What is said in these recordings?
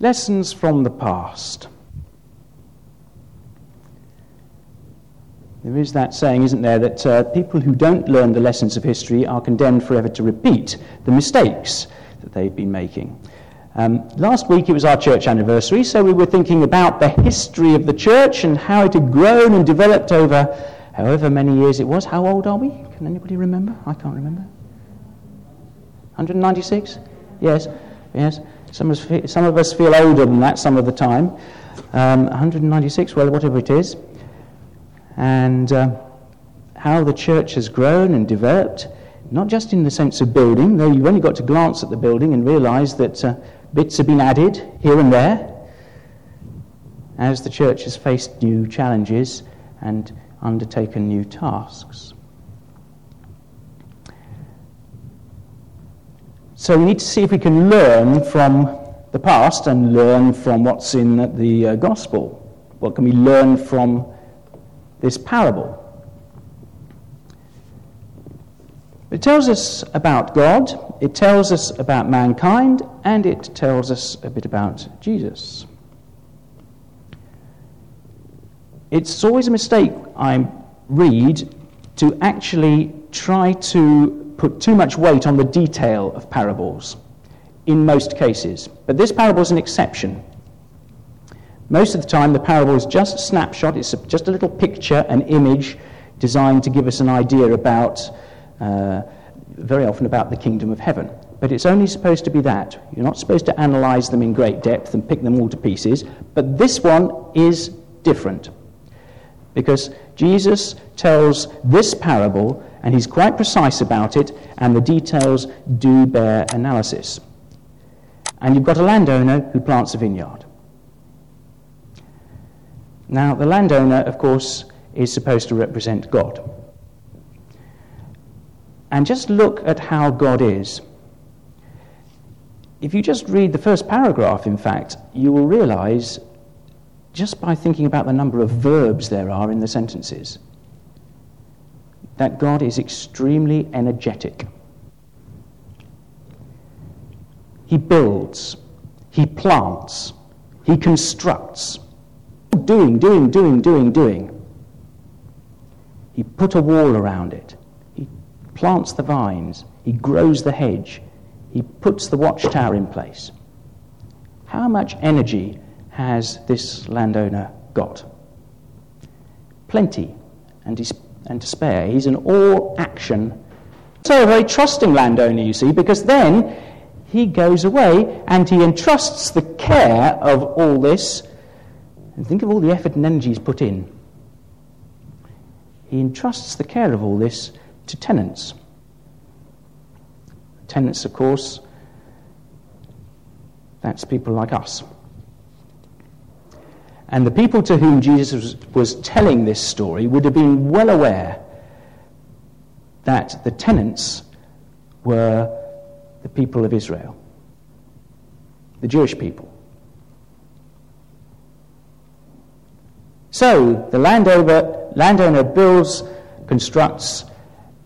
Lessons from the past. There is that saying, isn't there, that uh, people who don't learn the lessons of history are condemned forever to repeat the mistakes that they've been making. Um, last week it was our church anniversary, so we were thinking about the history of the church and how it had grown and developed over however many years it was. How old are we? Can anybody remember? I can't remember. 196? Yes, yes. Some of us feel, some of us feel older than that some of the time. Um, 196, well, whatever it is and uh, how the church has grown and developed, not just in the sense of building, though you've only got to glance at the building and realize that uh, bits have been added here and there as the church has faced new challenges and undertaken new tasks. So we need to see if we can learn from the past and learn from what's in the uh, gospel. What can we learn from this parable. It tells us about God, it tells us about mankind, and it tells us a bit about Jesus. It's always a mistake, I read, to actually try to put too much weight on the detail of parables in most cases. But this parable is an exception. Most of the time, the parable is just a snapshot, it's just a little picture, an image designed to give us an idea about, uh, very often about the kingdom of heaven. But it's only supposed to be that. You're not supposed to analyze them in great depth and pick them all to pieces. But this one is different. Because Jesus tells this parable, and he's quite precise about it, and the details do bear analysis. And you've got a landowner who plants a vineyard. Now, the landowner, of course, is supposed to represent God. And just look at how God is. If you just read the first paragraph, in fact, you will realize, just by thinking about the number of verbs there are in the sentences, that God is extremely energetic. He builds, he plants, he constructs doing, doing, doing, doing, doing. He put a wall around it. He plants the vines. He grows the hedge. He puts the watchtower in place. How much energy has this landowner got? Plenty and, dis- and to spare. He's an all action. So, a very trusting landowner, you see, because then he goes away and he entrusts the care of all this and think of all the effort and energy he's put in. He entrusts the care of all this to tenants. Tenants, of course, that's people like us. And the people to whom Jesus was, was, telling this story would have been well aware that the tenants were the people of Israel, the Jewish people. So the landowner, landowner builds, constructs,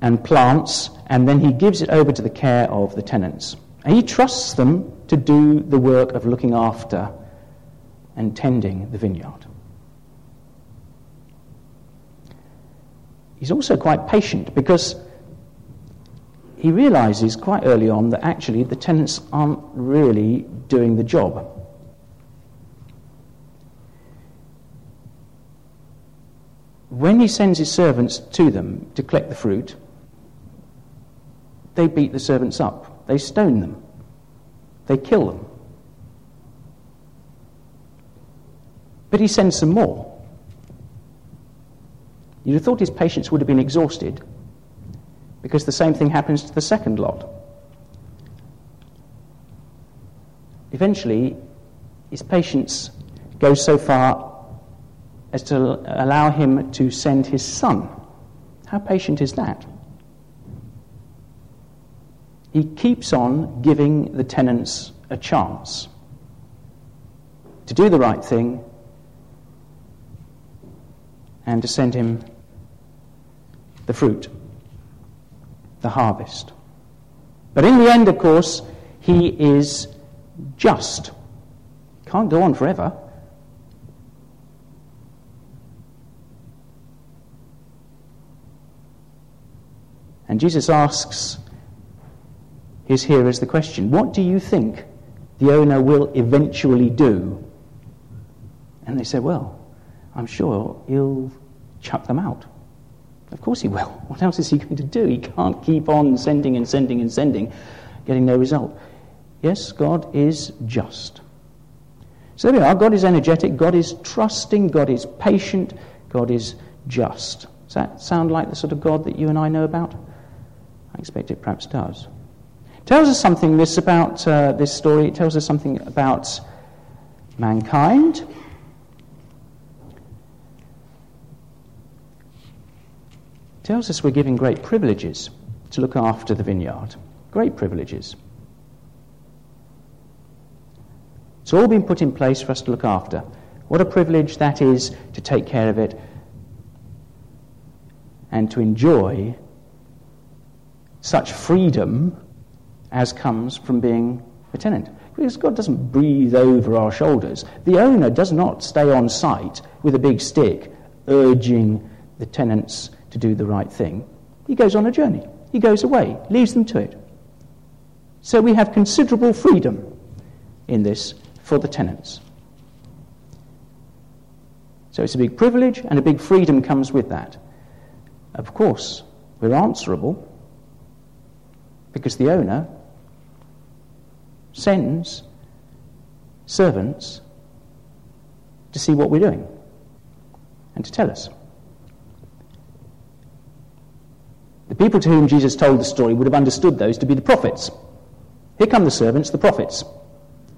and plants, and then he gives it over to the care of the tenants. And he trusts them to do the work of looking after and tending the vineyard. He's also quite patient because he realizes quite early on that actually the tenants aren't really doing the job. when he sends his servants to them to collect the fruit, they beat the servants up. They stone them. They kill them. But he sends some more. You'd have thought his patience would have been exhausted because the same thing happens to the second lot. Eventually, his patience goes so far as to allow him to send his son. How patient is that? He keeps on giving the tenants a chance to do the right thing and to send him the fruit, the harvest. But in the end, of course, he is just Can't go on forever. And Jesus asks his hearers the question What do you think the owner will eventually do? And they say, Well, I'm sure he'll chuck them out. Of course he will. What else is he going to do? He can't keep on sending and sending and sending, getting no result. Yes, God is just. So there we are. God is energetic, God is trusting, God is patient, God is just. Does that sound like the sort of God that you and I know about? I expect it perhaps does. It tells us something this about uh, this story. It tells us something about mankind. Tells us we're given great privileges to look after the vineyard. Great privileges. It's all been put in place for us to look after. What a privilege that is to take care of it and to enjoy such freedom as comes from being a tenant. Because God doesn't breathe over our shoulders. The owner does not stay on site with a big stick urging the tenants to do the right thing. He goes on a journey. He goes away, leaves them to it. So we have considerable freedom in this for the tenants. So it's a big privilege and a big freedom comes with that. Of course, we're answerable because the owner sends servants to see what we're doing and to tell us. The people to whom Jesus told the story would have understood those to be the prophets. Here come the servants, the prophets.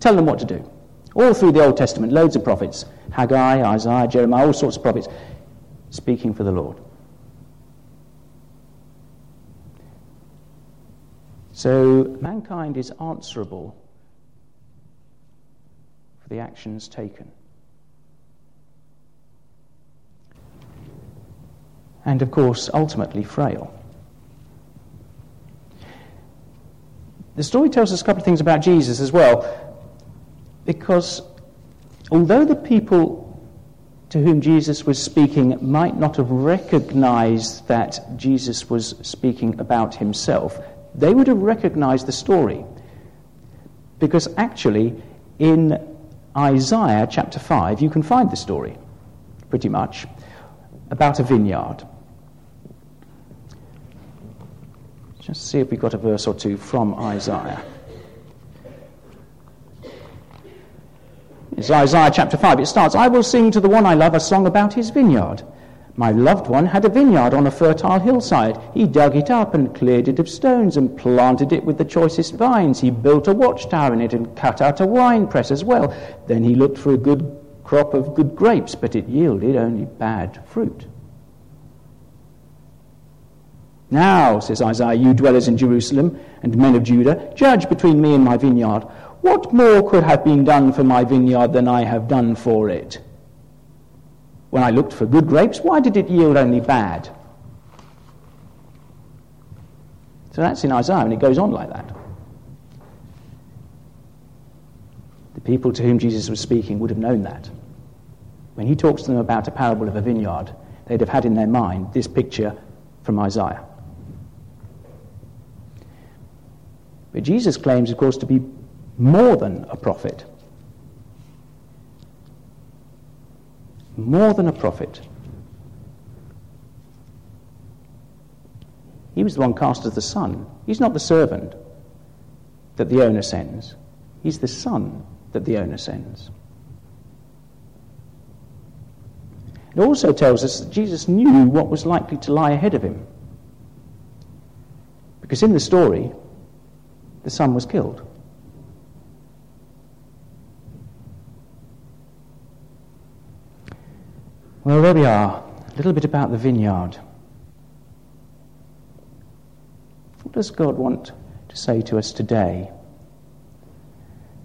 Tell them what to do. All through the Old Testament, loads of prophets Haggai, Isaiah, Jeremiah, all sorts of prophets speaking for the Lord. So mankind is answerable for the actions taken. And of course, ultimately frail. The story tells us a couple of things about Jesus as well, because although the people to whom Jesus was speaking might not have recognized that Jesus was speaking about himself, they would have recognized the story. Because actually, in Isaiah chapter 5, you can find the story, pretty much, about a vineyard. Just see if we've got a verse or two from Isaiah. It's Isaiah chapter 5. It starts I will sing to the one I love a song about his vineyard. My loved one had a vineyard on a fertile hillside. He dug it up and cleared it of stones and planted it with the choicest vines. He built a watchtower in it and cut out a wine press as well. Then he looked for a good crop of good grapes, but it yielded only bad fruit. Now, says Isaiah, you dwellers in Jerusalem and men of Judah, judge between me and my vineyard. What more could have been done for my vineyard than I have done for it? When I looked for good grapes, why did it yield only bad? So that's in Isaiah, and it goes on like that. The people to whom Jesus was speaking would have known that. When he talks to them about a parable of a vineyard, they'd have had in their mind this picture from Isaiah. But Jesus claims, of course, to be more than a prophet. more than a prophet. He was the one cast as the son. He's not the servant that the owner sends, he's the son that the owner sends. It also tells us that Jesus knew what was likely to lie ahead of him. Because in the story, the son was killed. Well, there we are. A little bit about the vineyard. What does God want to say to us today?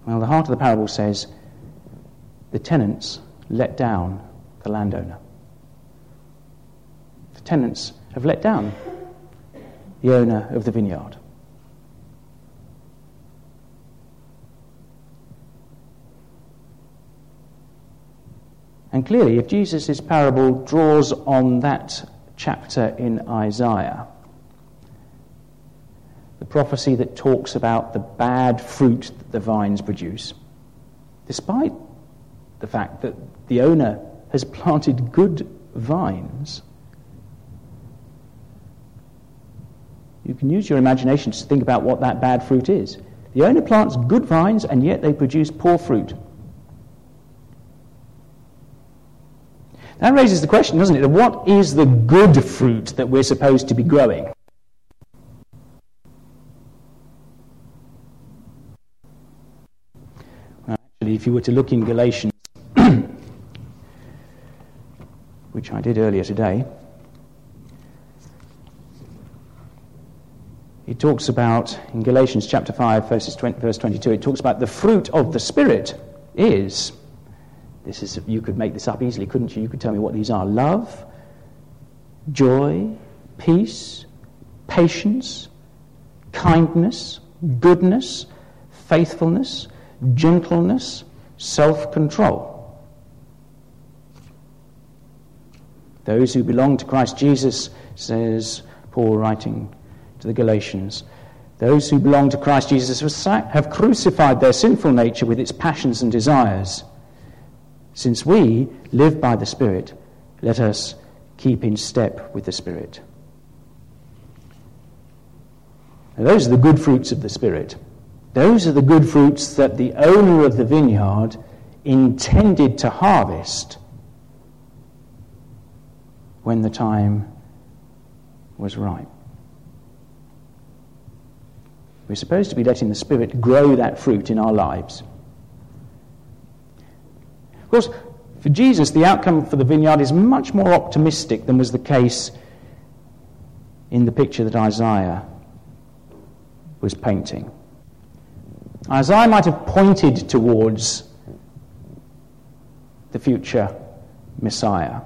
Well, the heart of the parable says the tenants let down the landowner. The tenants have let down the owner of the vineyard. And clearly, if Jesus' parable draws on that chapter in Isaiah, the prophecy that talks about the bad fruit that the vines produce, despite the fact that the owner has planted good vines, you can use your imagination to think about what that bad fruit is. The owner plants good vines, and yet they produce poor fruit. That raises the question, doesn't it, what is the good fruit that we're supposed to be growing? Well, actually, if you were to look in Galatians, which I did earlier today, it talks about, in Galatians chapter 5, verses 20, verse 22, it talks about the fruit of the Spirit is this is, you could make this up easily, couldn't you? You could tell me what these are love, joy, peace, patience, kindness, goodness, faithfulness, gentleness, self control. Those who belong to Christ Jesus, says Paul writing to the Galatians, those who belong to Christ Jesus have crucified their sinful nature with its passions and desires. Since we live by the Spirit, let us keep in step with the Spirit. Now, those are the good fruits of the Spirit. Those are the good fruits that the owner of the vineyard intended to harvest when the time was ripe. We're supposed to be letting the Spirit grow that fruit in our lives. Of course, for Jesus, the outcome for the vineyard is much more optimistic than was the case in the picture that Isaiah was painting. Isaiah might have pointed towards the future Messiah.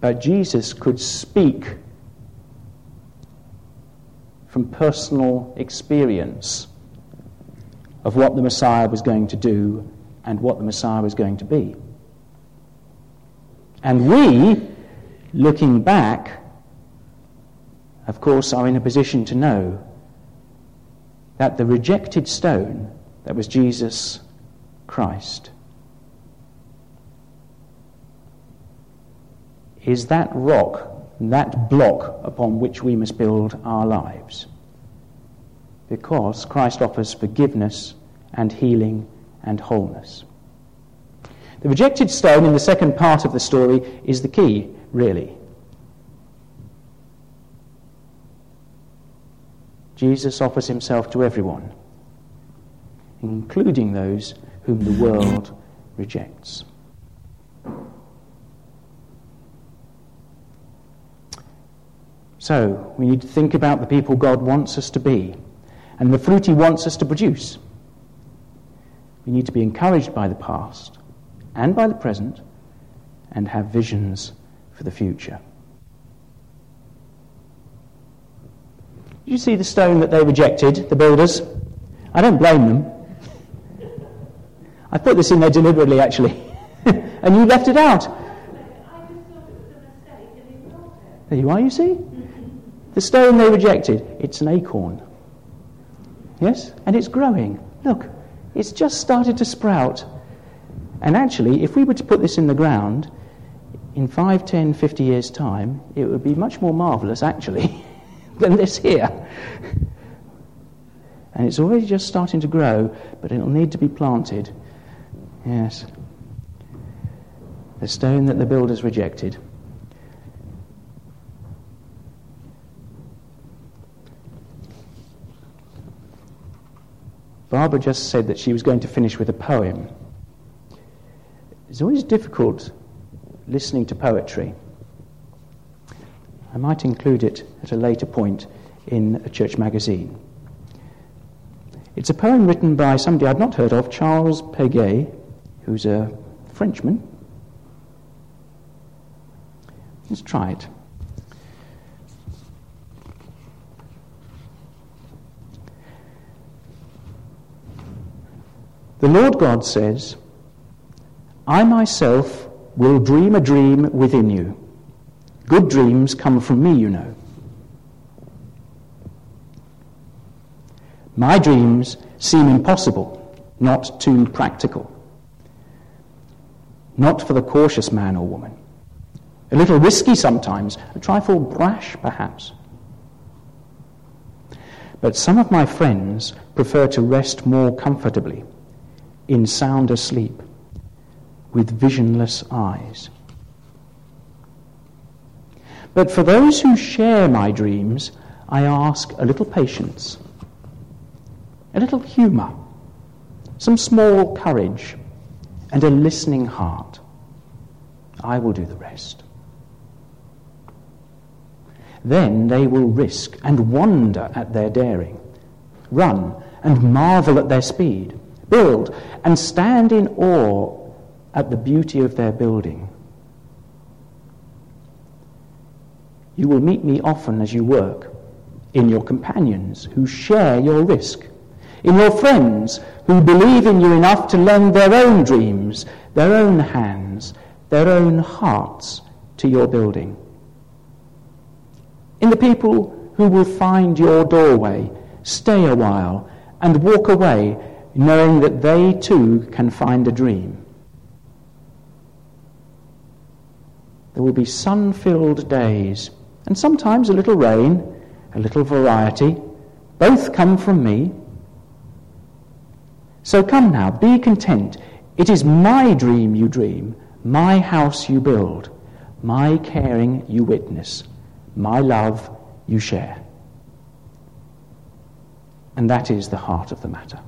But Jesus could speak from personal experience of what the Messiah was going to do and what the Messiah was going to be. And we, looking back, of course, are in a position to know that the rejected stone that was Jesus Christ is that rock, that block upon which we must build our lives because Christ offers forgiveness and healing and wholeness. The rejected stone in the second part of the story is the key, really. Jesus offers himself to everyone, including those whom the world rejects. So, we need to think about the people God wants us to be and the fruit He wants us to produce. We need to be encouraged by the past and by the present and have visions for the future. Did you see the stone that they rejected, the builders? I don't blame them. I put this in there deliberately, actually. and you left it out. There you are, you see? The stone they rejected, it's an acorn. Yes? And it's growing. Look, it's just started to sprout. And actually, if we were to put this in the ground, in 5, 10, 50 years' time, it would be much more marvellous, actually, than this here. And it's already just starting to grow, but it'll need to be planted. Yes. The stone that the builders rejected. Barbara just said that she was going to finish with a poem. It's always difficult listening to poetry. I might include it at a later point in a church magazine. It's a poem written by somebody I'd not heard of, Charles Péguy, who's a Frenchman. Let's try it. The Lord God says, I myself will dream a dream within you. Good dreams come from me, you know. My dreams seem impossible, not too practical. Not for the cautious man or woman. A little risky sometimes, a trifle brash perhaps. But some of my friends prefer to rest more comfortably, in sounder sleep, with visionless eyes. But for those who share my dreams, I ask a little patience, a little humour, some small courage, and a listening heart. I will do the rest. Then they will risk and wonder at their daring, run and marvel at their speed, build and stand in awe at the beauty of their building. You will meet me often as you work, in your companions who share your risk, in your friends who believe in you enough to lend their own dreams, their own hands, their own hearts to your building in the people who will find your doorway, stay a while, and walk away knowing that they too can find a dream. There will be sun filled days, and sometimes a little rain, a little variety. Both come from me. So come now, be content. It is my dream you dream, my house you build, my caring you witness. My love you share. And that is the heart of the matter.